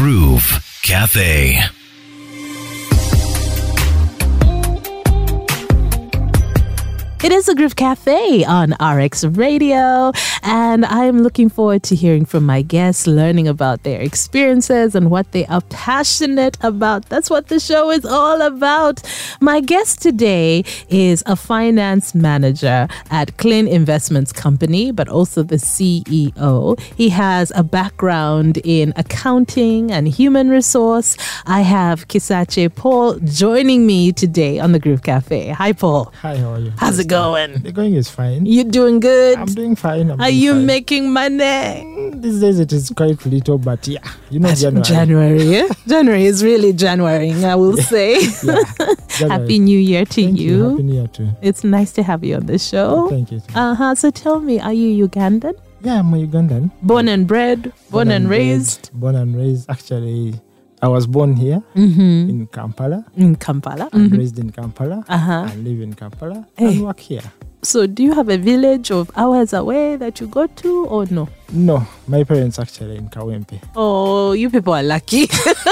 Groove Cafe. It is a Groove Cafe on RX Radio, and I'm looking forward to hearing from my guests, learning about their experiences and what they are passionate about. That's what the show is all about. My guest today is a finance manager at Clean Investments Company, but also the CEO. He has a background in accounting and human resource. I have Kisache Paul joining me today on the Groove Cafe. Hi, Paul. Hi, how are you? How's it going? The going is fine. You doing good? I'm doing fine. I'm Are doing you fine. making money? Mm, These days it is quite little, but yeah, you know January. January. yeah? January is really January, I will say. Yeah, Happy New Year to Thank you. Happy New Year too. It's nice to have you on the show. Thank you. Uh huh. So tell me, are you Ugandan? Yeah, I'm a Ugandan. Born and bred, born, and, raised Born and raised. Actually, I was born here mm-hmm. in Kampala. in Kampala. I'm Mhm. raised in Kampala. Uh-huh. I live in Kampala Hey. and work here. So, do you have a village of hours away that you go to, or no? No, my parents actually in Kawempe. Oh, you people are lucky.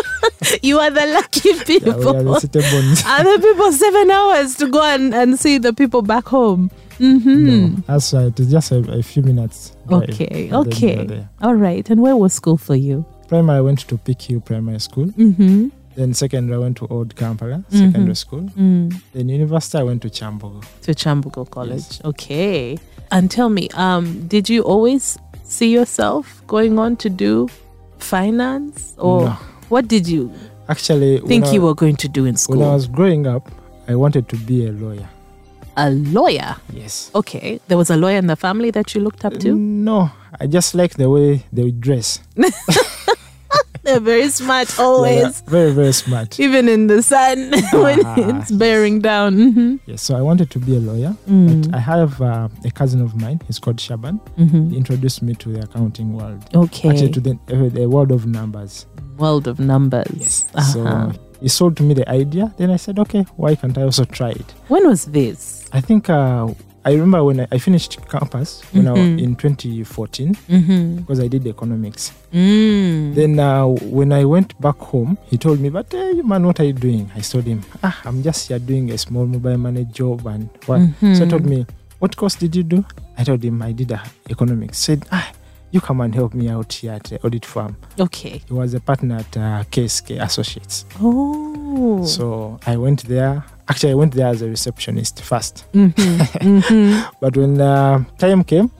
you are the lucky Yeah, we people. are the. Other people seven hours to go and, and see the people back home. Mm-hmm. No, that's right. it is just a, a few minutes. Okay, and then we are okay. All right. And where was school for you? Primary, I went to PQ Primary School. Mm-hmm. Then secondary, I went to Old Kampala Mhm. Secondary School. Mm. Then university, I went to Kyambogo. To Kyambogo College. Okay. And tell me, um, did you always see yourself going on to do finance, or No. what did you Actually, think when you I, were going to do in school? when I was growing up, I wanted to be a lawyer. A lawyer. Yes. Okay. There was a lawyer in the family that you looked up to. No, I just like the way they dress. They're very smart, always. very, very smart. Even in the sun when Ah, it's bearing down. hmm Yes, so I wanted to be a lawyer. Mm. But I have uh, a cousin of mine. He's called Shaban. hmm He introduced me to the accounting world. Okay. Actually, to the, uh, the world of numbers. World of numbers. Yes. Uh-huh. So he sold to me the idea. Then I said, okay, why can't I also try it? when was this? I think uh, I remember when I, I finished campus when I was in 2014 Mm-hmm. because I did economics. Mm. Then uh, when I went back home, he told me, "But hey, man, what are you doing?" I told him, "Ah, I'm just here doing a small mobile money job and what." So he Mhm. told me, "What course did you do?" I told him I did uh, economics. Said, "Ah, you come and help me out here at the audit firm." Okay. He was a partner at uh, KSK Associates. Oh. So I went there. Actually, I went there as a receptionist first. Mhm. Mhm. But when uh, time came,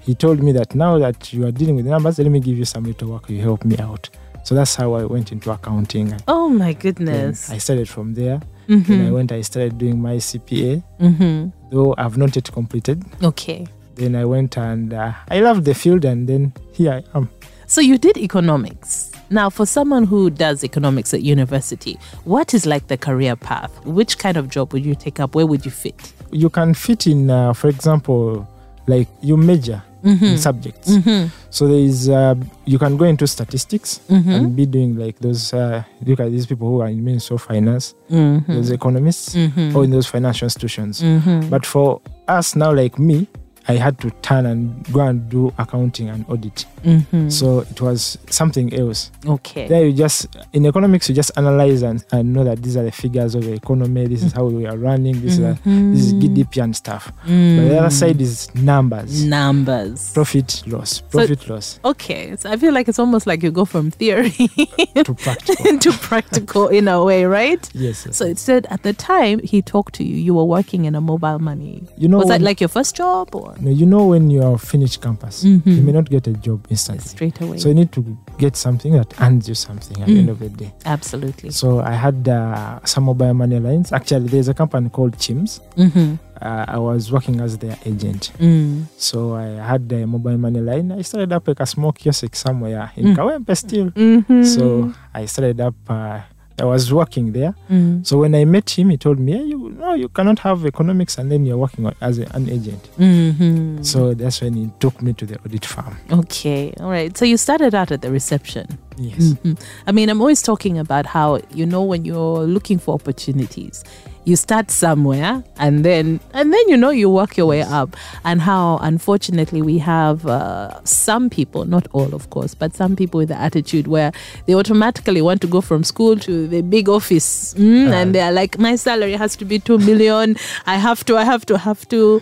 he told me that now that you are dealing with numbers, let me give you some little work. You help me out. So that's how I went into accounting. Oh my then goodness. I started from there. Then I went. I started doing my CPA, Mhm. though I've not yet completed. Okay. Then I went and uh, I loved the field, and then here I am. So you did economics. Now, for someone who does economics at university, what is like the career path? Which kind of job would you take up? Where would you fit? You can fit in, uh, for example, like you major in subjects. Mm-hmm. So there is uh, you can go into statistics Mm-hmm. and be doing like those. Uh, look at these people who are in Ministry of Finance, Mm-hmm. those economists, Mhm. or in those financial institutions. Mhm. But for us now, like me, I had to turn and go and do accounting and audit. Mhm. So it was something else. okay. There you just in economics you just analyze and, and know that these are the figures of the economy. This is how we are running. This is a, this is. GDP and stuff. But the other Mm. side is numbers, numbers. profit loss, profit loss Okay, so I feel like it's almost like you go from theory to practical. into practical in a way, right? yes. yes, So yes. it said at the time he talked to you, you were working in a mobile money. You know Was that like your first job or you know when you are finished campus, Mhm. you may not get a job instantly. straight away? So you need to get something that earns you something at the Mm. end of the day. Absolutely. So I had uh, some mobile money lines. Actually, there's a company called Chims. Mm-hmm. Uh, I was working as their agent. Mm. So I had the mobile money line. I started up like a small kiosk somewhere in Mm. Kawempe still. Mm-hmm. So I started up. Uh, I was working there. Mm. So when I met him, he told me, hey, you no, you cannot have economics and then you're working as a, an agent. Mm-hmm. So that's when he took me to the audit firm. okay, all right. So you started out at the reception. Yes. Mhm. I mean, I'm always talking about how, you know, when you're looking for opportunities, you start somewhere and then and then you know you work your way up. And how unfortunately we have uh, some people not all of course but some people with the attitude where they automatically want to go from school to the big office. Mm, and they're like my salary has to be 2 million. I have to i have to have to.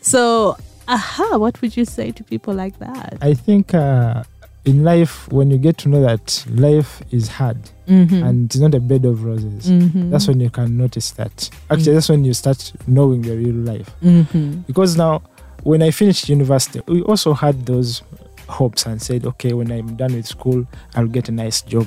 So aha what would you say to people like that? I think uh, in life, when you get to know that life is hard Mhm. and it's not a bed of roses, Mhm. that's when you can notice that. Actually, that's when you start knowing the real life. Mhm. Because now, when I finished university, we also had those hopes and said, okay, when I'm done with school, I'll get a nice job.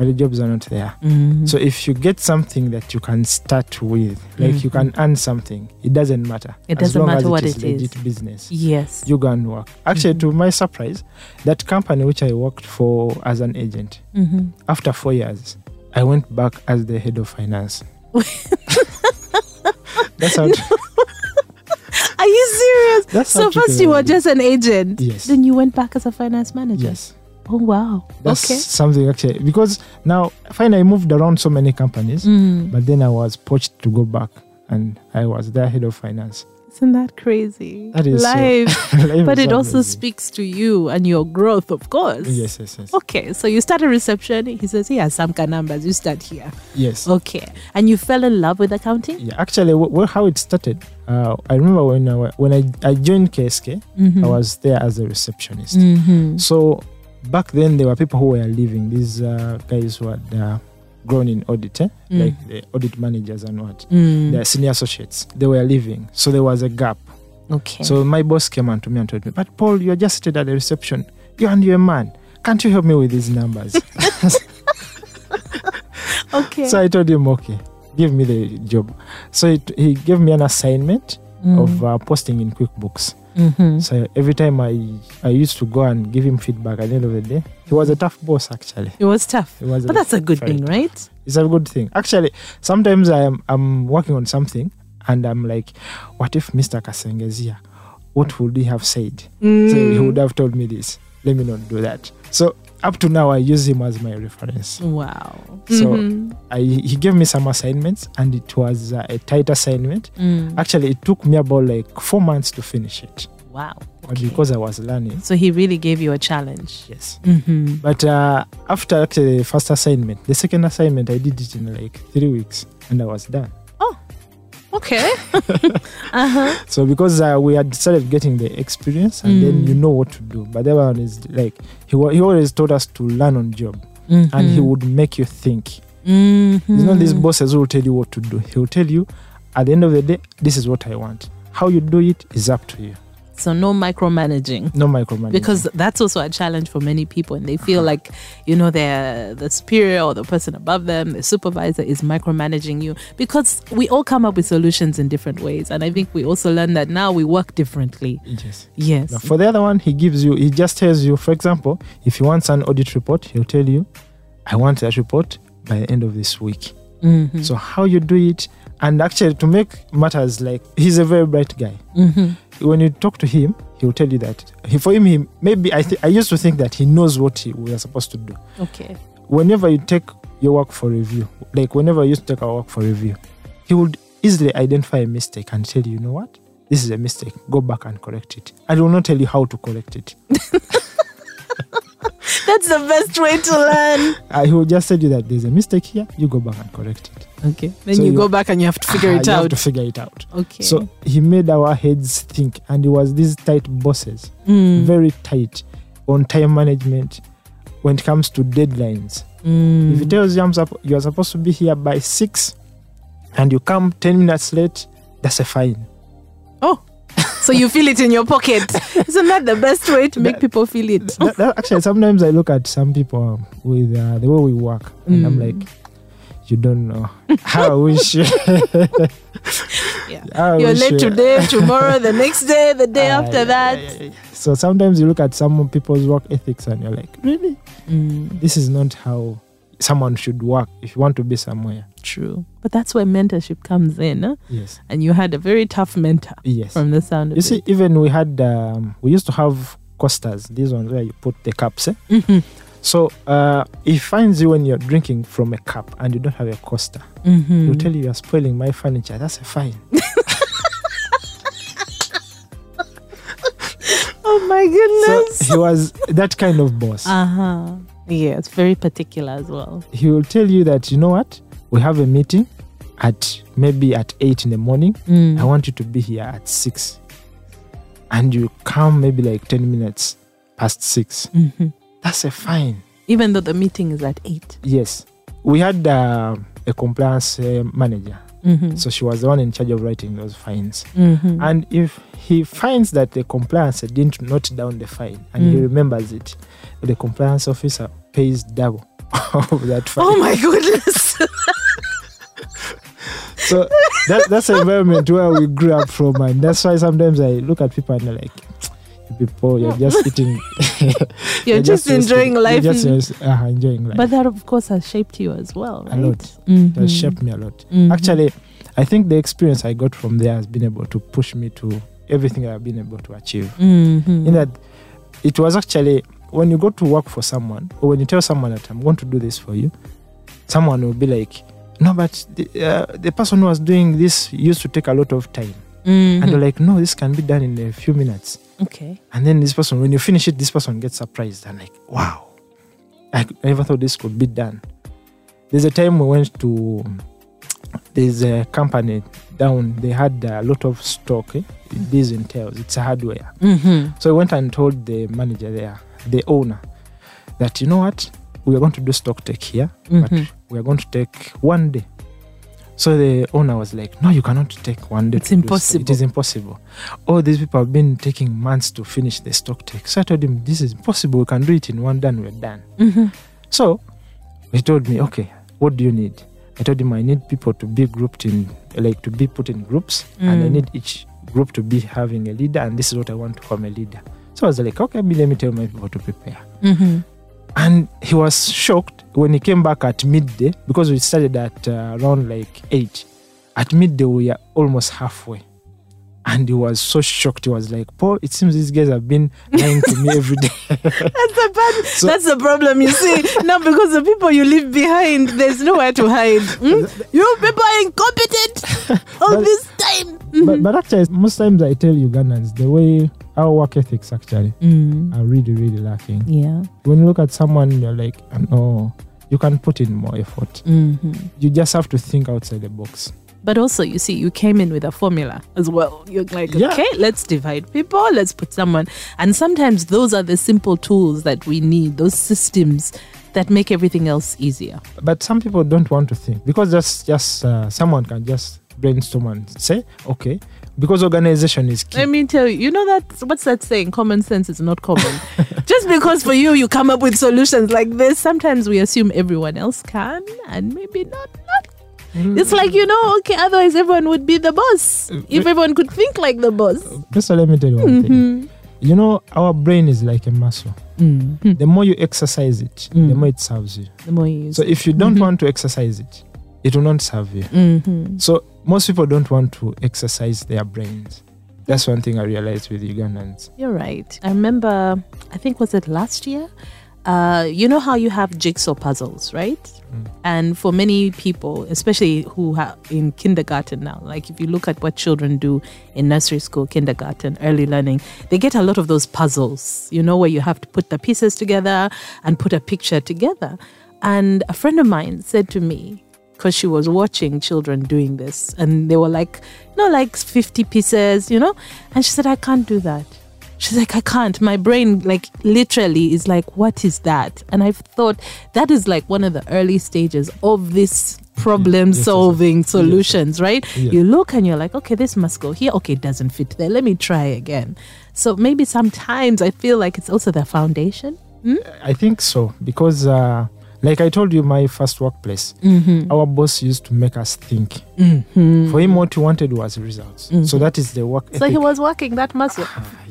But the jobs are not there. Mhm. So if you get something that you can start with, like you can earn something, it doesn't matter. It As doesn't matter what it is it is. legit business. yes You go and work. Actually, Mm-hmm. to my surprise, that company which I worked for as an agent, Mhm. after four years, I went back as the head of finance. That's how. Are you serious? That's so first you were just an agent. Yes. Then you went back as a finance manager. Yes. Oh wow. That's okay. something actually because now fine I moved around so many companies, Mm. but then I was poached to go back and I was their head of finance. Isn't that crazy? That is so- life. Life but it also amazing. speaks to you and your growth, of course. Yes, yes, yes. Okay, so you start a reception. He says, "Here are some numbers. You start here." Yes. Okay, and you fell in love with accounting. Yeah, actually, wh- how it started, uh, I remember when I, when I, I joined KSK, Mhm. I was there as a receptionist. Mhm. So back then, there were people who were leaving. These uh, guys who had uh, grown in audit, eh? Mm. like the audit managers and what. Mm. Their senior associates, they were leaving. So there was a gap. Okay. So my boss came on to me and told me, But Paul, you're just seated at the reception. You and you're a man. Can't you help me with these numbers? okay. so I told him, Okay, give me the job. So it, he gave me an assignment Mm. of uh, posting in QuickBooks. Mhm. So every time I, I used to go and give him feedback at the end of the day, he was a tough boss actually. It was tough, He was but that's a good thing, tough. right? It's a good thing. Actually, sometimes I am I'm working on something and I'm like, what if Mr. Kasenge is here? What would he have said? So he Mm. would have told me this. Let me not do that. So up to now, I use him as my reference. Wow. So Mhm. I, he gave me some assignments, and it was uh, a tight assignment. Mm. Actually, it took me about like four months to finish it, Wow. Okay. because I was learning. So he really gave you a challenge. Yes. Mm-hmm. But uh, after actually the first assignment, the second assignment, I did it in like three weeks, and I was done. Okay. uh-huh. So because uh, we had started getting the experience, and then Mm. you know what to do. But other one is like he wa- he always taught us to learn on job, Mm-hmm. and he would make you think. Mm-hmm. It's not these bosses who will tell you what to do. He will tell you, at the end of the day, this is what I want. How you do it is up to you. So no micromanaging. No micromanaging. Because that's also a challenge for many people, and they feel like you know they're the superior or the person above them, the supervisor is micromanaging you. Because we all come up with solutions in different ways, and I think we also learn that now we work differently. yes. Yes. Now, for the other one, he gives you, he just tells you, for example, if he wants an audit report, he'll tell you, I want that report by the end of this week. Mhm. So, how you do it, and actually, to make matters like, he's a very bright guy. Mhm. When you talk to him, he'll tell you that. He, for him, he, maybe I, th- I used to think that he knows what he, we are supposed to do. Okay. Whenever you take your work for review, like whenever you used to take our work for review, he would easily identify a mistake and tell you, you know what? This is a mistake. Go back and correct it. I will not tell you how to correct it. That's the best way to learn. He will just tell you that there's a mistake here. You go back and correct it. Okay. Then So you, you- go back and you have to figure it you have to figure it out. okay. So he made our heads think, and it was these tight bosses, Mm. very tight on time management when it comes to deadlines. Mm. If he tells you I'm you are supposed to be here by six, and you come ten minutes late, that's a fine. Oh, so you feel it in your pocket. Isn't that the best way to make That- people feel it? That- that- actually, sometimes I look at some people with uh, the way we work, and I'm Mm. like, you don't know how I wish. Yeah. I You're wish, late uh, today, tomorrow, the next day, the day Ah, after yeah, that. yeah, yeah. So sometimes you look at some people's work ethics and you're like, really? Mm, This is not how someone should work if you want to be somewhere. true. But that's where mentorship comes in. Huh? Yes. And you had a very tough mentor Yes. from the sound of You see, even we had, um, we used to have coasters, these ones where you put the cups. Eh? Mhm. So uh, he finds you when you're drinking from a cup and you don't have a coaster. Mhm. He'll tell you you're spoiling my furniture. That's a fine. Oh my goodness. so he was that kind of boss. uh huh. Yeah, it's very particular as well. he will tell you that you know what we have a meeting at maybe at 8 in the morning Mm. i want you to be here at 6 and you come maybe like 10 minutes past 6 Mhm. That's a fine Even though the meeting is at 8. yes we had uh, a compliance uh, manager Mm-hmm. so she was the one in charge of writing those fines mm-hmm. and if he finds that the compliance didn't note down the fine and he Mm. remembers it the compliance officer pays double of that fine oh my goodness. So that, that's the environment where we grew up from, and that's why sometimes I look at people and they're like, "You people, you're just eating, You're just enjoying wasting- life. You're just, just, uh, enjoying life. but that, of course, has shaped you as well. right? A lot. It has shaped me a lot. Mhm. Actually, I think the experience I got from there has been able to push me to everything I've been able to achieve. Mhm. In that, it was actually when you go to work for someone, or when you tell someone that I'm going to do this for you, someone will be like, "No, but the, uh, the person who was doing this used to take a lot of time." And you're like, no, this can be done in a few minutes. Okay. And then this person, when you finish it, this person gets surprised and like, wow, I never thought this could be done. There's a time we went to, there's a company down, they had a lot of stock. Eh? This entails, it's a hardware. Mm-hmm. So I went and told the manager there, the owner, that, you know what, we are going to do stock take here, Mhm. but we are going to take one day. So the owner was like, No, you cannot take one day. It's to do so. impossible. It is impossible. All these people have been taking months to finish the stock take. So I told him, This is impossible. We can do it in one day and we're done. Mm-hmm. So he told me, Okay, what do you need? I told him I need people to be grouped in, like to be put in groups, and I Mm. need each group to be having a leader, and this is what I want to from a leader. So I was like, Okay, let me tell my people to prepare. Mm-hmm. And he was shocked when he came back at midday because we started at uh, around like 8. At midday, we are almost halfway. And he was so shocked. He was like, Paul, it seems these guys have been lying to me every day. That's the bad. So- that's the problem. You see now because the people you leave behind, there's nowhere to hide. Hmm? You people are incompetent all But- this time. but, but actually, most times I tell Ugandans the way our work ethics actually Mm. are really, really lacking. Yeah. When you look at someone, you're like, no, you can put in more effort. Mm-hmm. You just have to think outside the box. But also, you see, you came in with a formula as well. You're like, Yeah. okay, let's divide people, let's put someone. And sometimes those are the simple tools that we need, those systems that make everything else easier. But some people don't want to think because just, just uh, someone can just brainstorm and say, okay, because organization is key. Let me tell you, you know that what's that saying? Common sense is not common. Just because for you you come up with solutions like this, sometimes we assume everyone else can, and maybe not. Not. It's like you know, okay. Otherwise, everyone would be the boss. If everyone could think like the boss. Just let me tell you one thing. Mhm. You know, our brain is like a muscle. Mhm. The more you exercise it, the Mm. more it serves you. The more you use. So if you don't Mhm. want to exercise it, it will not serve you. hmm So most people don't want to exercise their brains. That's one thing I realized with Ugandans. You're right. I remember. I think was it last year. Uh, you know how you have jigsaw puzzles, right? Mm. And for many people, especially who are in kindergarten now, like if you look at what children do in nursery school, kindergarten, early learning, they get a lot of those puzzles, you know, where you have to put the pieces together and put a picture together. And a friend of mine said to me, because she was watching children doing this, and they were like, you know, like 50 pieces, you know? And she said, I can't do that. She's like, I can't. My brain, like, literally is like, what is that? And I've thought that is like one of the early stages of this problem Yes, yes, solving yes. solutions, right? Yeah. You look and you're like, okay, this must go here. Okay, it doesn't fit there. Let me try again. So maybe sometimes I feel like it's also the foundation. I think so because, uh, like I told you, my first workplace, Mm-hmm. our boss used to make us think. Mm-hmm. For him, what he wanted was results. Mhm. So that is the work So he was working that muscle.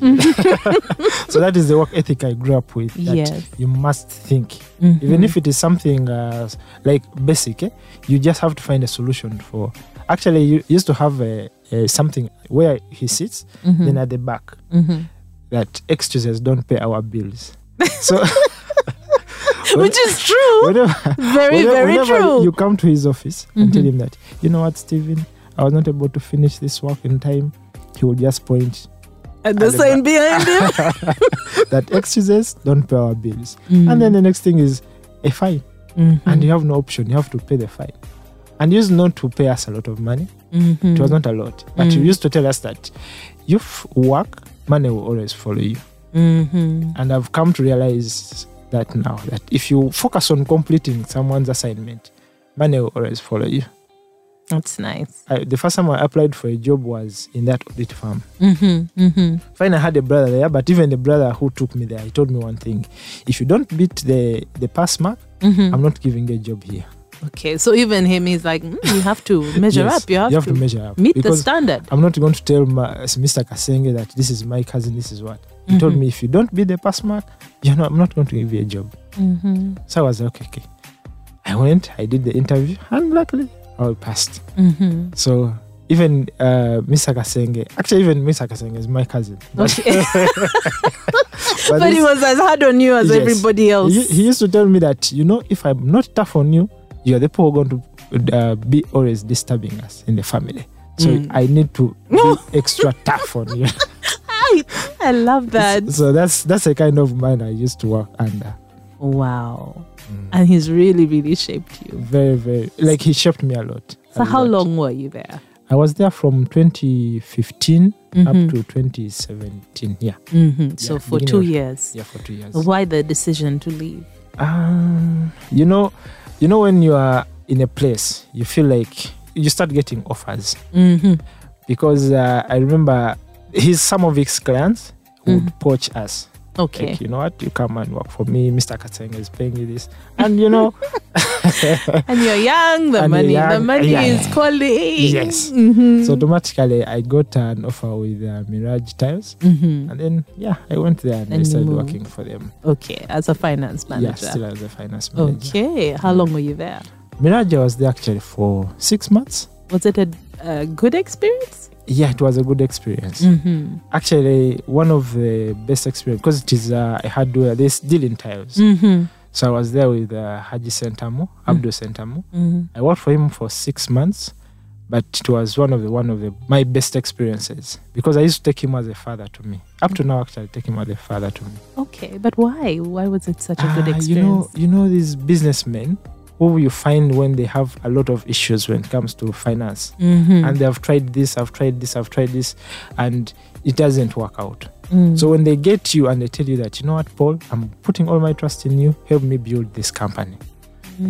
so that is the work ethic I grew up with. That Yes. you must think, Mhm. even if it is something uh, like basic. Eh, you just have to find a solution for. Actually, you used to have a, a something where he sits, Mhm. then at the back Mhm. that excuses don't pay our bills. so Which is true. whenever, Very, whenever- very whenever true. You come to his office and tell him that, you know what, Stephen, I was not able to finish this work in time. He will just point and the and the sign behind him. that excuses don't pay our bills. Mm. And then the next thing is a fine. Mhm. And you have no option. You have to pay the fine. And he used not to pay us a lot of money. Mhm. It was not a lot. But he Mm. used to tell us that you work, money will always follow you. Mhm. And I've come to realize that now that if you focus on completing someone's assignment, money will always follow you. That's nice. I, the first time I applied for a job was in that audit firm. Mhm. Mhm. Fine, I had a brother there, but even the brother who took me there, he told me one thing: if you don't beat the the pass mark, Mhm. I'm not giving a job here. Okay, so even him, he's like, "Mm, you have to measure Yes, up. You have, to, measure up meet the standard. I'm not going to tell my, Mr. Kasenge that this is my cousin. This is what he told Mhm. me. If you don't beat the pass mark, you know, I'm not going to give you a job. Mhm. So I was like, okay, okay. I went, I did the interview, and luckily I passed. Mhm. So even uh, Mr. Kasenge, actually, even Mr. Kasenge is my cousin. But, Okay. but But he was as hard on you as Yes. everybody else. he, he used to tell me that, you know, if I'm not tough on you, you're the people who are going to uh, be always disturbing us in the family. So Mm. I need to be extra tough on you. I, I love that. So that's that's the kind of man I used to work under. Wow. And he's really, really shaped you. Very, very like he shaped me a lot. So a how lot. long were you there? I was there from 2015 Mhm. up to 2017. Yeah, hmm So Yeah, for two of- years. yeah, for two years. Why the decision to leave? Um, you know, you know when you are in a place, you feel like you start getting offers hmm because uh, I remember his some of his clients would poach us. Okay. Like, you know what, you come and work for me. Mr. Kateng is paying you this, and you know, and you're young, the And money, you're the money yeah. is calling. Yes. Mhm. so automatically I got an offer with uh, Mirage Tiles, Mhm. and then yeah, I went there and, And I started moved. working for them. Okay, as a finance Yeah, manager. still as a finance manager. okay. How long were you there? Mirage was there actually for six months. Was it a, a good experience? Yeah, it was a good experience. Mm-hmm. Actually, one of the best experience because it is uh, a hardware. They deal in tiles. Mm-hmm. So I was there with uh, Haji Sentamo, Abdul Sentamo. Mm-hmm. I worked for him for six months, but it was one of the one of the my best experiences because I used to take him as a father to me. Up to now, actually, I take him as a father to me. Okay, but why? Why was it such a good Ah, experience? You know, you know these businessmen who you find when they have a lot of issues when it comes to finance, Mhm. and they have tried this, I've tried this, I've tried this, and it doesn't work out. Mm. So when they get you and they tell you that, you know what, Paul, I'm putting all my trust in you. Help me build this company,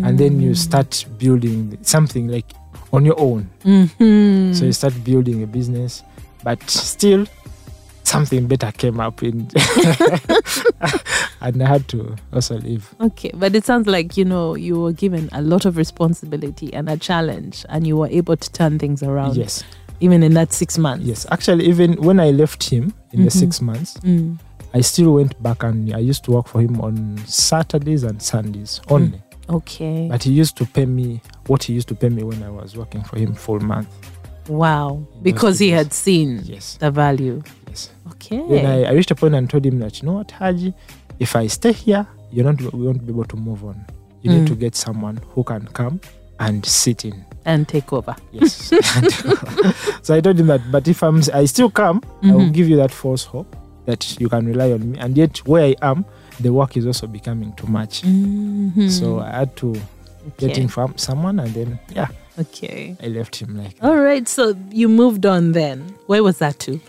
and then you Mm. start building something like on your own. Mhm. So you start building a business, but still something better came up in and I had to also leave. Okay, but it sounds like you know you were given a lot of responsibility and a challenge, and you were able to turn things around. Yes, even in that six months. yes. Actually, even when I left him in the Mhm. six months, Mm. I still went back and I used to work for him on Saturdays and Sundays only. Okay. But he used to pay me what he used to pay me when I was working for him full month. wow, because he had seen Yes, the value. Okay. Then I, I reached a point and told him that you know what, Haji, if I stay here, you're not we won't be able to move on. You Mm. need to get someone who can come and sit in. and take over. Yes. so I told him that, but if I'm I still come, I will Mhm. give you that false hope that you can rely on me. And yet where I am, the work is also becoming too much. Mhm. So I had to get in from someone and then yeah, okay. I left him like that. All right. So you moved on then. Where was that to?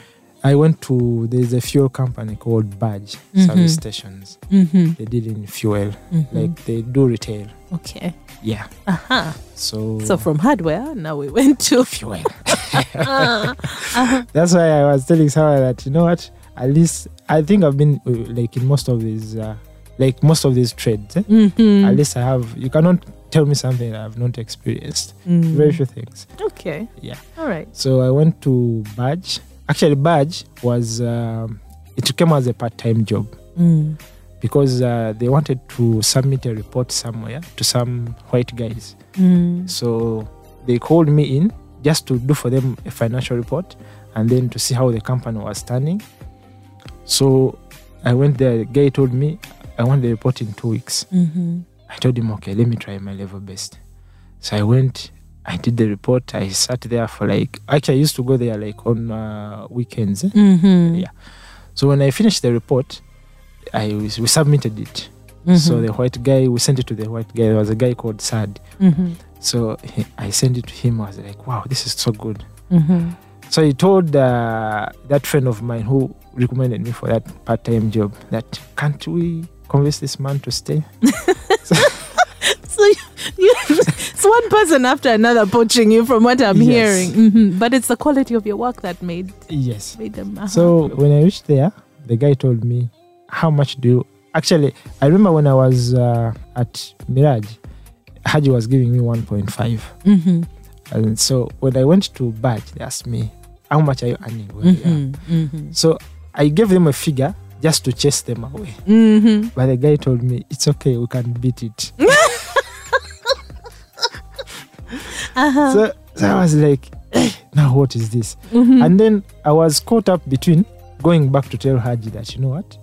I went to there's a fuel company called Badge Mhm. service stations. Mm-hmm. They deal in fuel. mm-hmm. Like they do retail. okay. Yeah. Uh-huh. So So from hardware, now we went to. fuel. Uh, uh-huh. That's why I was telling Sarah that you know what? At least I think I've been like in most of these, uh, like most of these trades. Eh? Mhm. At least I have. You cannot tell me something I've not experienced. Mm. Very few things. Okay. Yeah. All right. So I went to Badge. Actually, Badge was um, it came as a part-time job Mm. because uh, they wanted to submit a report somewhere to some white guys. Mm. So they called me in just to do for them a financial report and then to see how the company was standing. So I went there. The guy told me, I want the report in two weeks. Mm-hmm. I told him, okay, let me try my level best. So I went, I did the report. I sat there for like, actually, I used to go there like on uh, weekends. eh. Mm-hmm. Yeah. So when I finished the report, I was, we submitted it. So the white guy, we sent it to the white guy. There was a guy called Sad. mm-hmm. So he, I sent it to him. I was like, wow, this is so good. Mm-hmm. So he told uh, that friend of mine who recommended me for that part time job that can't we convince this man to stay? So you, you, it's one person after another poaching you from what I'm Yes. hearing. hmm But it's the quality of your work that made Yes. made them. uh-huh. So when I reached there, the guy told me, How much do you actually? I remember when I was uh, at Mirage, Haji was giving me 1.5. Mhm, And so when I went to Badge, they asked me, How much are you earning? where you are?" mhm, mhm, So I gave them a figure just to chase them away. mhm. But the guy told me, It's okay, we can beat it. Uh-huh. So, so I was like, "Eh, Now what is this? Mhm. And then I was caught up between going back to tell Haji that, you know what?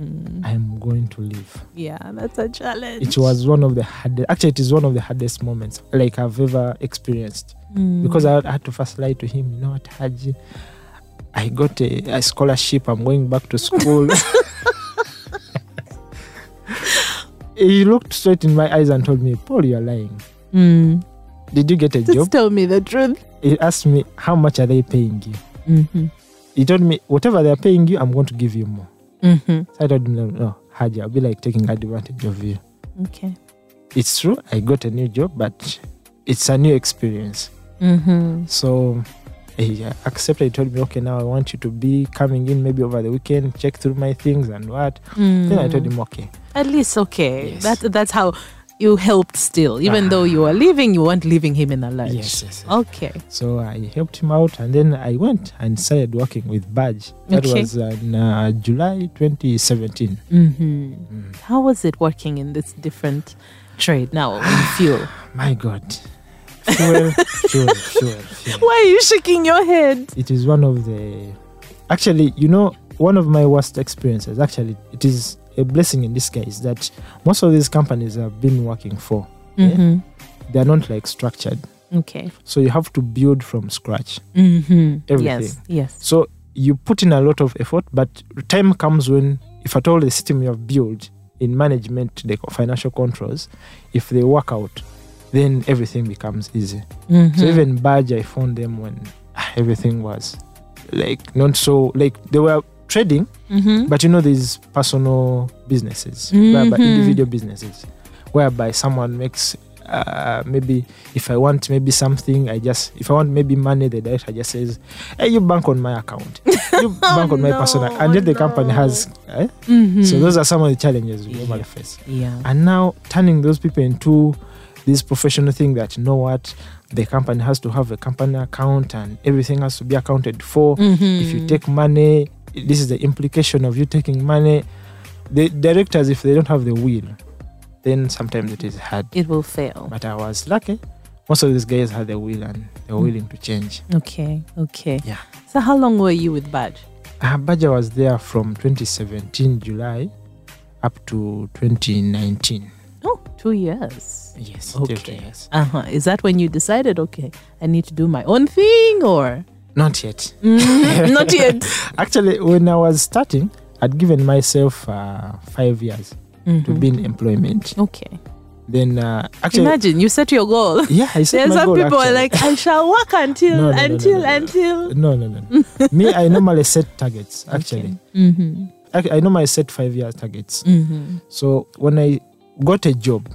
Mm. I'm going to leave. Yeah, that's a challenge. It was one of the hardest, actually, it is one of the hardest moments like I've ever experienced Mm. because I had to first lie to him, you know what, Haji? I got a, a scholarship, I'm going back to school. he looked straight in my eyes and told me, Paul, you're lying. Mm. Did you get a Just job? tell me the truth. He asked me, How much are they paying you? Mm-hmm. He told me, Whatever they're paying you, I'm going to give you more. Mm-hmm. So I told him, No, no Haji, I'll be like taking advantage of you. Okay. It's true, I got a new job, but it's a new experience. Mm-hmm. So he accepted. He told me, okay, now I want you to be coming in maybe over the weekend, check through my things and what. Then I told him, okay. Mm. At least okay. Yes. That that's how you helped still. Even though you were leaving, you weren't leaving him in a lurch. Yes, yes, yes. Okay. So I helped him out and then I went and started working with Badge. That Okay. was in uh, July 2017. Mm-hmm. Mm. How was it working in this different trade now in fuel? My God. Fuel, fuel, fuel, fuel. Why are you shaking your head? It is one of the. Actually, you know, one of my worst experiences, actually, it is a blessing in this disguise that most of these companies I've been working for, Mm-hmm. they are not like structured. Okay. So you have to build from scratch. Mm-hmm. Yes. Everything. Yes. So you put in a lot of effort, but time comes when, if at all the system you have built in management, the financial controls, if they work out, then everything becomes easy. Mm-hmm. So even badge, I found them when ah, everything was like not so like they were trading, mm-hmm. but you know these personal businesses, whereby Mhm. individual businesses, whereby someone makes. Uh, maybe if I want maybe something, I just if I want maybe money, the director just says, "Hey, you bank on my account, you bank on my no, personal," and then the company has. Eh? Mm-hmm. So those are some of the challenges we normally Yeah. face. yeah. And now turning those people into this professional thing that you know what the company has to have a company account and everything has to be accounted for. Mm-hmm. If you take money, this is the implication of you taking money. The directors, if they don't have the will, then sometimes it is hard. it will fail. But I was lucky. Most of these guys had the will and they were Mm. willing to change. Okay. Okay. Yeah. So how long were you with Badge? Uh, Baja was there from 2017 July up to 2019. Oh, two years. Yes. Okay. two years. Uh huh. Is that when you decided, okay, I need to do my own thing, or Not yet. Mhm. not yet? Actually, when I was starting, I'd given myself uh, five years to Mhm. be in employment. Okay. Then, uh, actually, Imagine you set your goal. yeah, I set There's my some goal, people are like, I shall work until No, no, until no, until. no, no, no. Me, I normally set targets. Actually, Mm-hmm. I, I normally set five year targets. Mm-hmm. So when I got a job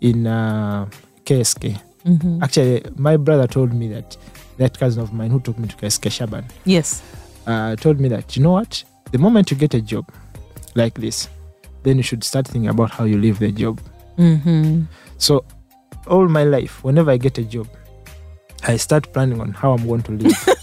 in uh, KSK, Mm-hmm. actually, my brother told me that that cousin of mine who took me to Shaban, Yes. uh, told me that you know what, the moment you get a job like this, then you should start thinking about how you leave the job. Mm-hmm. So, all my life, whenever I get a job, I start planning on how I'm going to leave.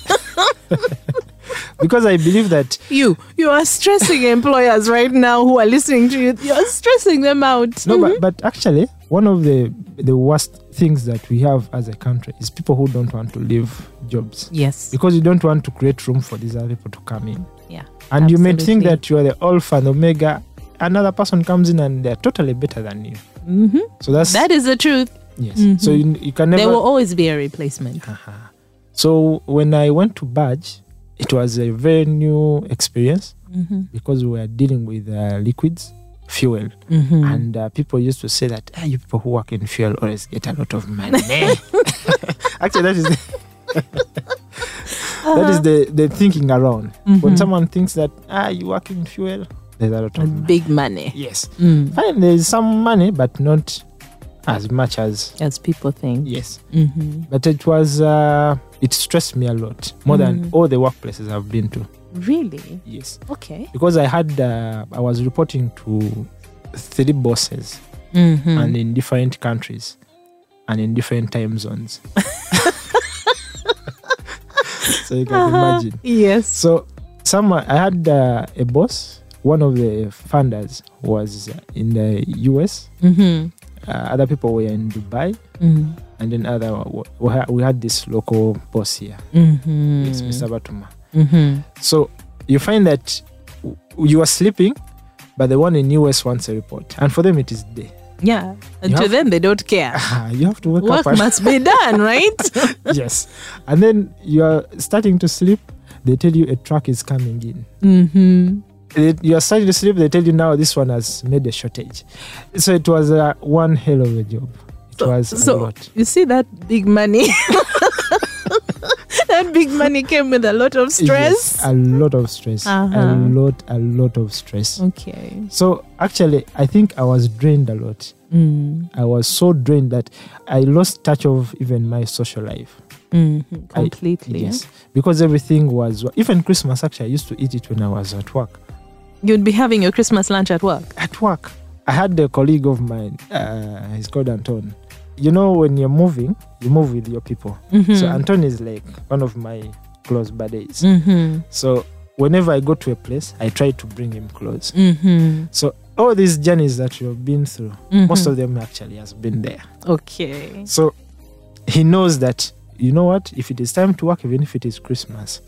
because I believe that You you are stressing employers right now who are listening to you. You're stressing them out. no, but, but actually, one of the the worst things that we have as a country is people who don't want to leave jobs yes. because you don't want to create room for these other people to come in. Yeah. And you may think that you are the alpha and omega. another person comes in and they're totally better than you. hmm So that's That is the truth. yes. Mhm. So you, you can never. There will always be a replacement. Uh-huh. So when I went to Badge, it was a very new experience hmm because we were dealing with uh, liquids, fuel, hmm and uh, people used to say that "Ah, you people who work in fuel always get a lot of money. Actually, that is the, that is the, the thinking around. When Mhm. someone thinks that ah you work in fuel, there's a lot of money. big money. Yes, Mm. fine. There is some money, but not as much as As people think. yes. hmm But it was uh, it stressed me a lot more than Mhm. all the workplaces I've been to. Really? Yes, Okay. because I had uh, I was reporting to three bosses hmm and in different countries and in different time zones. so you can Uh-huh. imagine. Yes. So some I had uh, a boss. One of the funders was in the US. hmm Uh, other people were in Dubai, hmm and then other we had, this local boss here. hmm It's Mr. Batuma. Hmm So you find that you are sleeping, but the one in US wants a report, and for them it is day. Yeah. And You to have- them, they don't care. Ah, you have to wake Work up. Must be done, right? yes, and then you are starting to sleep. They tell you a truck is coming in. hmm You are starting to sleep. They tell you now this one has made a shortage. So it was uh, one hell of a job. It So- was a so- lot. You see that big money? that big money came with a lot of stress. Yes, a lot of stress. A Uh-huh. lot, a lot of stress. Okay. So actually, I think I was drained a lot. Mm. I was so drained that I lost touch of even my social life. Mhm. I- Completely. Yes, because everything was even Christmas. Actually, I used to eat it when I was at work. You'd be having your Christmas lunch at work. At work, I had a colleague of mine. Uh, he's called Anton. You know, when you're moving, you move with your people. Mhm. So Anton is like one of my close buddies. Mhm. So whenever I go to a place, I try to bring him close. Mhm. So all these journeys that you've been through, Mhm. most of them actually has been there. Okay. So he knows that you know what? If it is time to work, even if it is Christmas,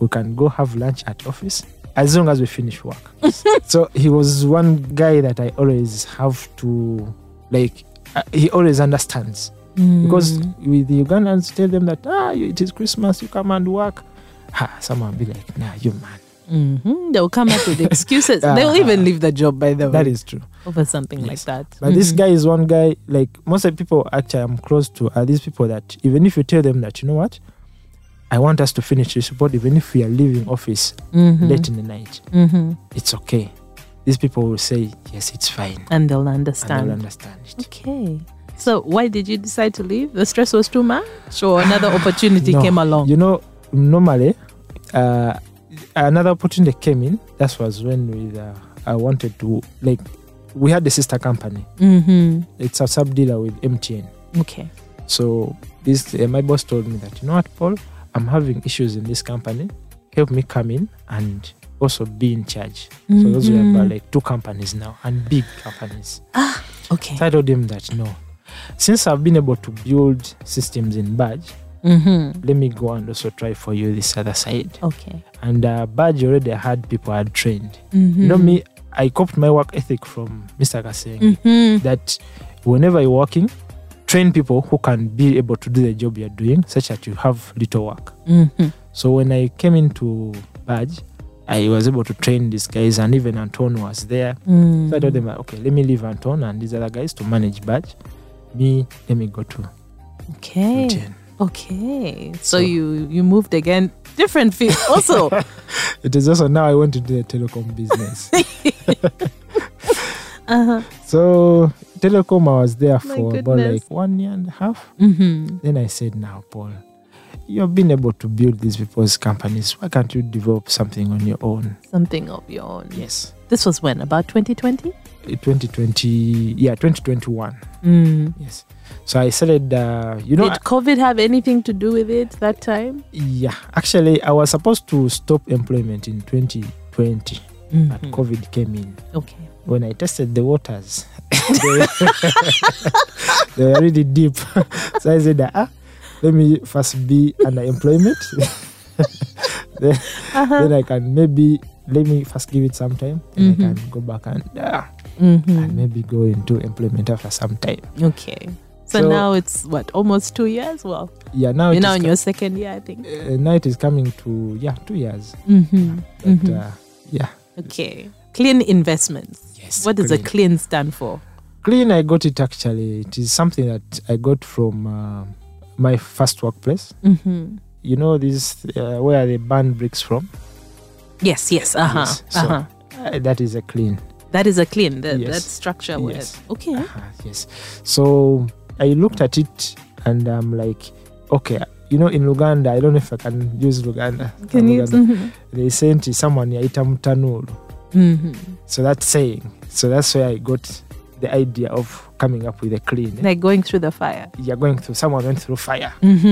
we can go have lunch at office as long as we finish work. so he was one guy that I always have to like. Uh, he always understands because Mm. with the Ugandans tell them that ah it is Christmas, you come and work. Ha, someone will be like, nah, you man. Mhm. They'll come up with excuses. They'll Uh-huh. even leave the job, by the way, That is true. over something like that. But this Mhm. guy is one guy, like most of the people actually I'm close to are these people that even if you tell them that, you know what, I want us to finish this report, even if we are leaving office Mhm. late in the night, Mhm. it's okay. These people will say, yes, it's fine. And they'll And understand. they'll understand it. Okay. So why did you decide to leave? The stress was too much, or another opportunity No. came along? You know, normally, uh, another opportunity came in. That was when we, uh, I wanted to, like, we had the sister company. mm-hmm. It's a sub dealer with MTN. Okay. So this uh, my boss told me that you know what, Paul, I'm having issues in this company. Help me come in and also be in charge. So those were about like two companies now and big companies. Ah, okay. So I told him that no, since I've been able to build systems in Badge, Mm-hmm. let me go and also try for you this other side. Okay. And uh, Badge already had people I had trained. Mm-hmm. You know me, I copied my work ethic from Mr. Kaseng Mm-hmm. that whenever you're working, train people who can be able to do the job you're doing, such that you have little work. Mm-hmm. So when I came into Badge, I was able to train these guys, and even Anton was there. Mm. So I told them, okay, let me leave Anton and these other guys to manage Badge. Me, let me go to Okay. MTN. Okay. So, So- you you moved again, different field. Also, It is also now I went into the telecom business. uh-huh. so telecom, I was there My for about like one year and a half. mm-hmm. Then I said, now, Paul, you've been able to build these people's companies. Why can't you develop something on your own? something of your own. Yes. This was when about 2020. Uh, 2020, yeah, 2021. Mm. Yes. So I started, uh, you know, Did COVID have anything to do with it that time? yeah, actually, I was supposed to stop employment in 2020, but Mhm. COVID came in. Okay. When I tested the waters, they, were, they were really deep. so I said, ah, let me first be under employment. then, Uh-huh. then I can maybe let me first give it some time, then Mhm. I can go back and ah, Mhm. and maybe go into employment after some time. Okay. So, So- now it's what almost two years. Well, Yeah, now you're now in co- your second year, I think. uh, now it is coming to yeah two years. Mm-hmm. But Mhm. uh, yeah, Okay. Clean investments. yes. What does a clean. clean stand for? clean? I got it actually. It is something that I got from uh, my first workplace. Mm-hmm. You know this uh, where they burn bricks from. Yes. Yes. Uh huh. Yes, so- uh huh. Uh, that is a kiln. That is a kiln. That, Yes. that structure. Yes. Okay. Uh-huh, yes. So I looked at it and I'm like, okay, you know, in Luganda, I don't know if I can use Luganda. Can you? Luganda. Mm-hmm. They sent someone yaita mutanulu. Mm-hmm. So that's saying. So that's where I got the idea of coming up with a kiln. Like going through the fire. You're going through. Someone went through fire. Mm-hmm.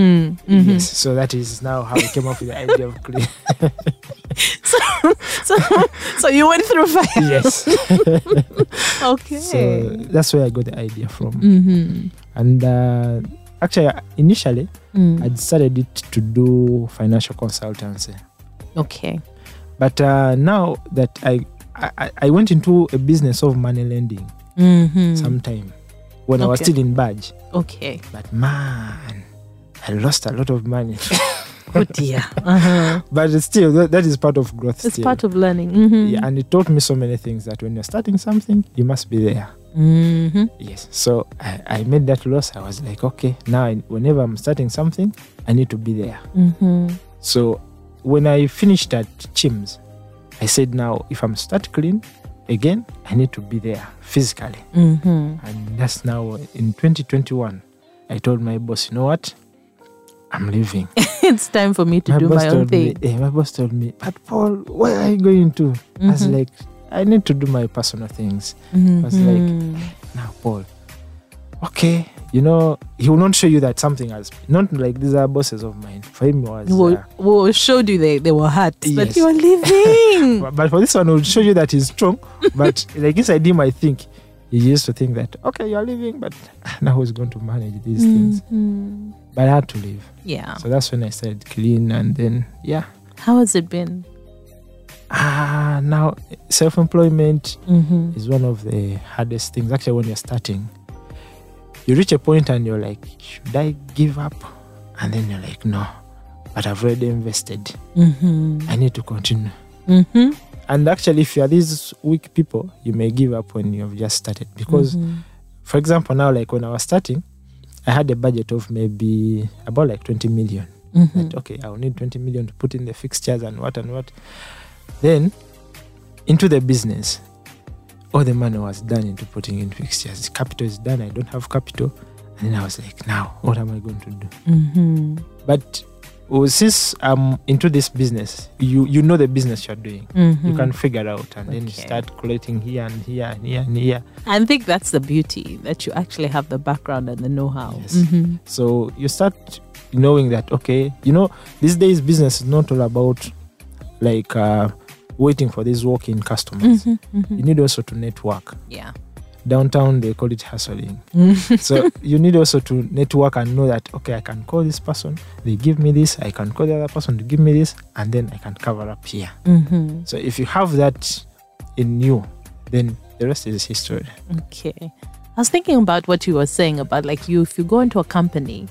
mm-hmm. Yes. So that is now how I came up with the idea of Kiln. So, so, so you went through fire. yes. Okay. So that's where I got the idea from. mm-hmm. And uh, actually, initially, Mm. I decided it to do financial consultancy. Okay. But uh, now that I, I I went into a business of money lending Mm-hmm. sometime when I was still in Badge. Okay. But man, I lost a lot of money. Oh dear. Uh-huh. but it's still that, that is part of growth. It's still. part of learning. Mm-hmm. yeah, and it taught me so many things that when you're starting something, you must be there. Mm-hmm. Yes. So I, I made that loss. I was like, okay, now I, whenever I'm starting something, I need to be there. Mm-hmm. So when I finished at Chims, I said, now if I'm start Kiln again, I need to be there physically. Mm-hmm. And that's now in 2021. I told my boss, you know what? I'm leaving. it's time for me to my do my own told me, thing. eh, my boss told me, but Paul, where are you going to? I was Mhm. like, I need to do my personal things. I was like, Mhm. Now, Paul, okay, you know, he will not show you that something has not like these are bosses of mine. For him, it was. Well, uh, well, showed you they, they were hurt, but you are leaving. But- But for this one, will show you that he's strong. But like inside him, I think he used to think that okay, you're leaving, but now who's going to manage these things? Mhm. But I had to leave. Yeah. So that's when I started Kiln, and then yeah. How has it been? Ah, now self-employment Mm-hmm. is one of the hardest things. Actually, when you're starting, you reach a point and you're like, should I give up? And then you're like, no, but I've already invested. Mm-hmm. I need to continue. Mm-hmm. And actually, if you are these weak people, you may give up when you have just started because. Mm-hmm. for example, now like when I was starting, I had a budget of maybe about like 20 million. Mm-hmm. That okay, I'll need 20 million to put in the fixtures and what and what. Then into the business, all the money was done into putting in fixtures. Capital is done. I don't have capital. And then I was like, now what am I going to do? Mm-hmm. But well, since I'm into this business, you you know the business you're doing. Mm-hmm. You can figure out and then you start collecting here and here and here and here. I think that's the beauty that you actually have the background and the know-how. Yes. Mm-hmm. So you start knowing that okay, you know, these days business is not all about like uh, waiting for these walk-in customers. Mm-hmm. Mm-hmm. You need also to network. Yeah. Downtown they call it hustling. Mm-hmm. So you need also to network and know that okay, I can call this person, they give me this, I can call the other person to give me this, and then I can cover up here. mm-hmm. So if you have that in you, then the rest is history. Okay. I was thinking about what you were saying about like you, if you go into a company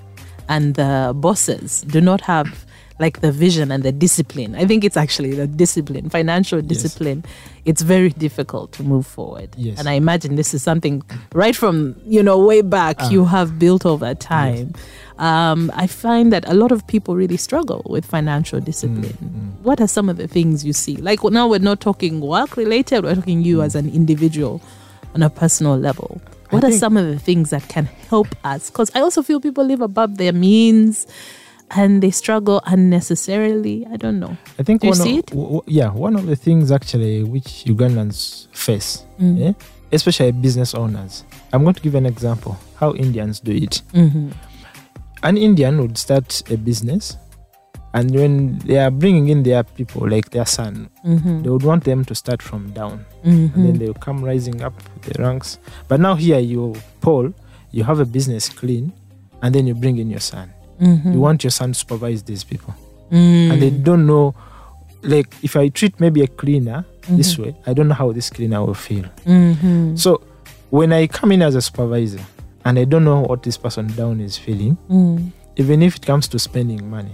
and the bosses do not have like the vision and the discipline, I think it's actually the discipline, financial discipline, it's very difficult to move forward. Yes. And I imagine this is something right from, you know, way back Ah. you have built over time. Um, I find that a lot of people really struggle with financial discipline. Mm, What are some of the things you see? Like now we're not talking work related, we're talking you as an individual on a personal level. I What are think- some of the things that can help us? Because I also feel people live above their means and they struggle unnecessarily. I don't know. I think Do one of, it? w- yeah, one of the things actually which Ugandans face, Mm. eh, especially business owners. I'm going to give an example how Indians do it. Mm-hmm. An Indian would start a business, and when they are bringing in their people, like their son, Mm-hmm. they would want them to start from down, Mm-hmm. and then they will come rising up the ranks. But now here, you Paul, you have a business Kiln, and then you bring in your son. Mm-hmm. You want your son to supervise these people. Mm. and they don't know like if I treat maybe a cleaner this way, I don't know how this cleaner will feel. Mm-hmm. So when I come in as a supervisor and I don't know what this person down is feeling, Mm. even if it comes to spending money,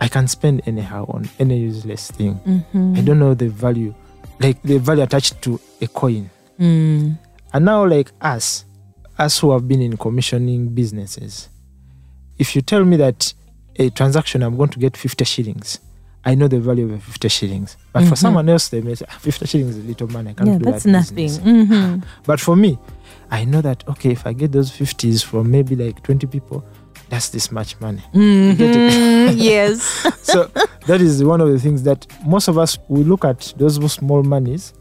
I can spend anyhow on any useless thing. Mm-hmm. I don't know the value, like the value attached to a coin. Mm. And now, like us, us who have been in commissioning businesses, if you tell me that a transaction I'm going to get 50 shillings, I know the value of 50 shillings. But for Mhm. someone else, they may say, "Ah, 50 shillings is a little money. I can't Yeah, do that's that nothing. Mm-hmm. But for me, I know that, okay, if I get those 50s from maybe like 20 people, that's this much money. Mhm. yes. so that is one of the things that most of us we look at those small monies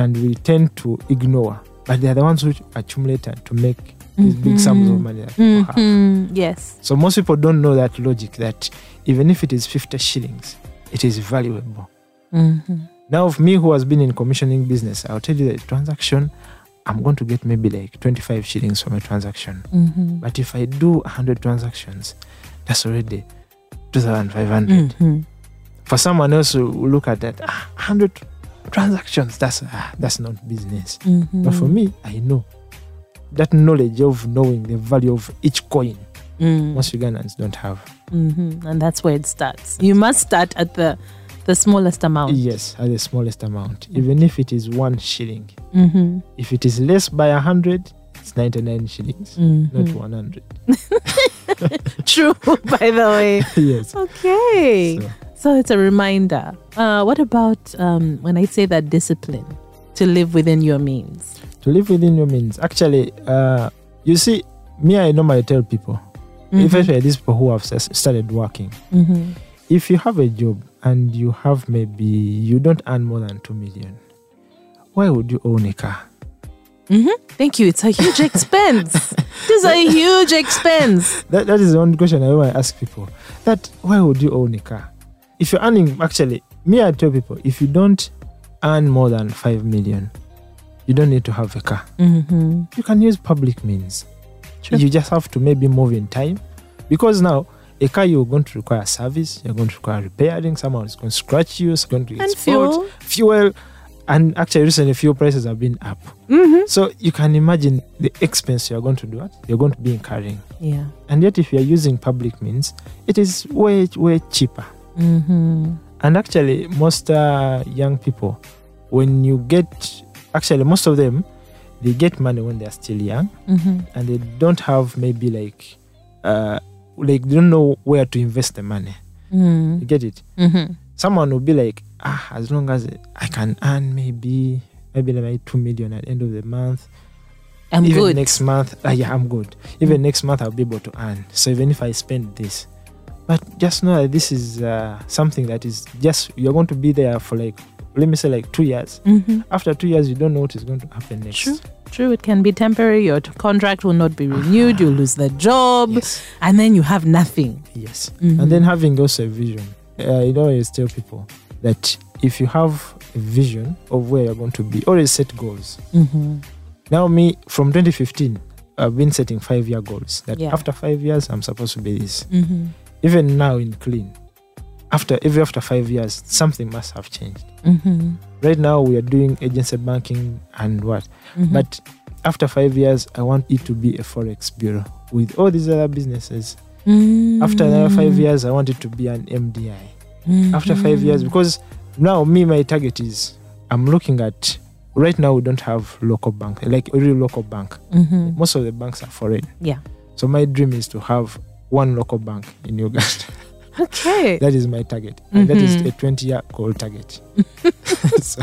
and we tend to ignore but they are the ones which accumulate to make these big sums of money that people have. Yes. so most people don't know that logic that even if it is 50 shillings it is valuable Mm-hmm. now of me who has been in commissioning business i'll tell you the transaction i'm going to get maybe like 25 shillings from a transaction Mm-hmm. but if i do 100 transactions that's already 2500 Mm-hmm. for someone else who look at that ah, 100 transactions that's ah, that's not business Mm-hmm. but for me i know that knowledge of knowing the value of each coin Mm. most ugandans don't have Mm-hmm. And that's where it starts. You must start at the the smallest amount. yes at the smallest amount even if it is one shilling Mm-hmm. if it is less by a 100 it's 99 shillings Mhm. not 100 True, by the way. yes Okay. So, So it's a reminder. Uh, what about um, when I say that discipline to live within your means? to live within your means actually uh, you see me i normally tell people Mhm. especially these people who have started working Mhm. if you have a job and you have maybe you don't earn more than 2 million why would you own a car Mhm. Thank you. It's a huge expense. this is a huge expense. that, that is the only question i always ask people that why would you own a car if you're earning actually me i tell people if you don't earn more than 5 million you don't need to have a car Mm-hmm. you can use public means Sure. you just have to maybe move in time because now a car you're going to require service you're going to require repairing someone is going to scratch you it's going to get And fuel. fuel and actually recently fuel prices have been up Mm-hmm. so you can imagine the expense you're going to do you're going to be incurring Yeah. and yet if you're using public means it is way way cheaper Mm-hmm. And actually most uh, young people when you get actually most of them they get money when they're still young. Mm-hmm. and they don't have maybe like uh like they don't know where to invest the money. You get it? Mm-hmm. someone will be like ah as long as i can earn maybe maybe like 2 million at the end of the month I'm even good. next month uh, yeah i'm good. Even next month i'll be able to earn. So even if i spend this but just know that this is uh, something that is just you're going to be there for like let me say like two years Mm-hmm. after two years you don't know what is going to happen next True. True, it can be temporary. Your contract will not be renewed. You lose the job, yes and then you have nothing. yes Mhm. and then having also a vision uh, you know I always tell people that if you have a vision of where you're going to be always set goals Mm-hmm. now me from 2015 i've been setting five year goals that Yeah. after five years i'm supposed to be this Mm-hmm. Even now in Kiln after every after five years something must have changed Mm-hmm. right now we are doing agency banking and what Mm-hmm. but after five years i want it to be a forex bureau with all these other businesses after another five years i want it to be an mdi Mm-hmm. after five years because now me my target is i'm looking at right now we don't have local bank like a real local bank Mm-hmm. most of the banks are foreign Yeah. so my dream is to have one local bank in uganda Okay. that is my target and that is Mhm. a 20 year goal target so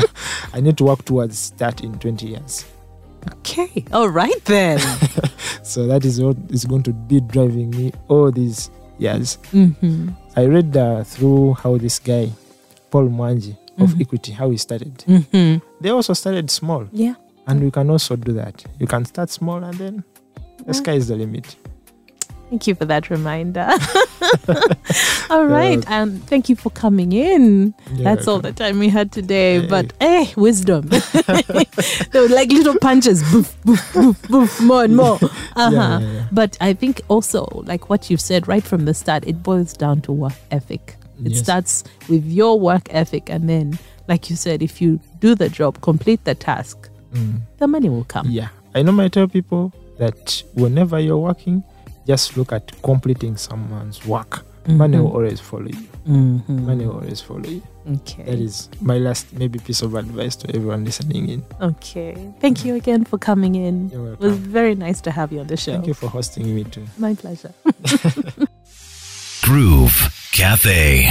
i need to work towards that in 20 years Okay. All right then. so that is what is going to be driving me all these years mm-hmm. i read uh, through how this guy paul mwangi of Mhm. equity how he started Mm-hmm. they also started small Yeah. and you can also do that you can start small and then the sky is the limit Thank you for that reminder. all right. And thank you for coming in. That's all the time we had today. Hey. But eh, wisdom. they were like little punches. Boof, boof, boof, boof, more and more. Uh-huh. Yeah, yeah, yeah. But I think also, like what you've said right from the start, it boils down to work ethic. It Yes. starts with your work ethic, and then, like you said, if you do the job, complete the task, Mm. the money will come. Yeah. I normally tell people that whenever you're working, just look at completing someone's work. Money will always follow you. Mhm. Money will always follow you. Okay. That is my last maybe piece of advice to everyone listening in. okay. Thank you again for coming in. You're It was very nice to have you on the show. Thank you for hosting me too. My pleasure. Groove Cafe.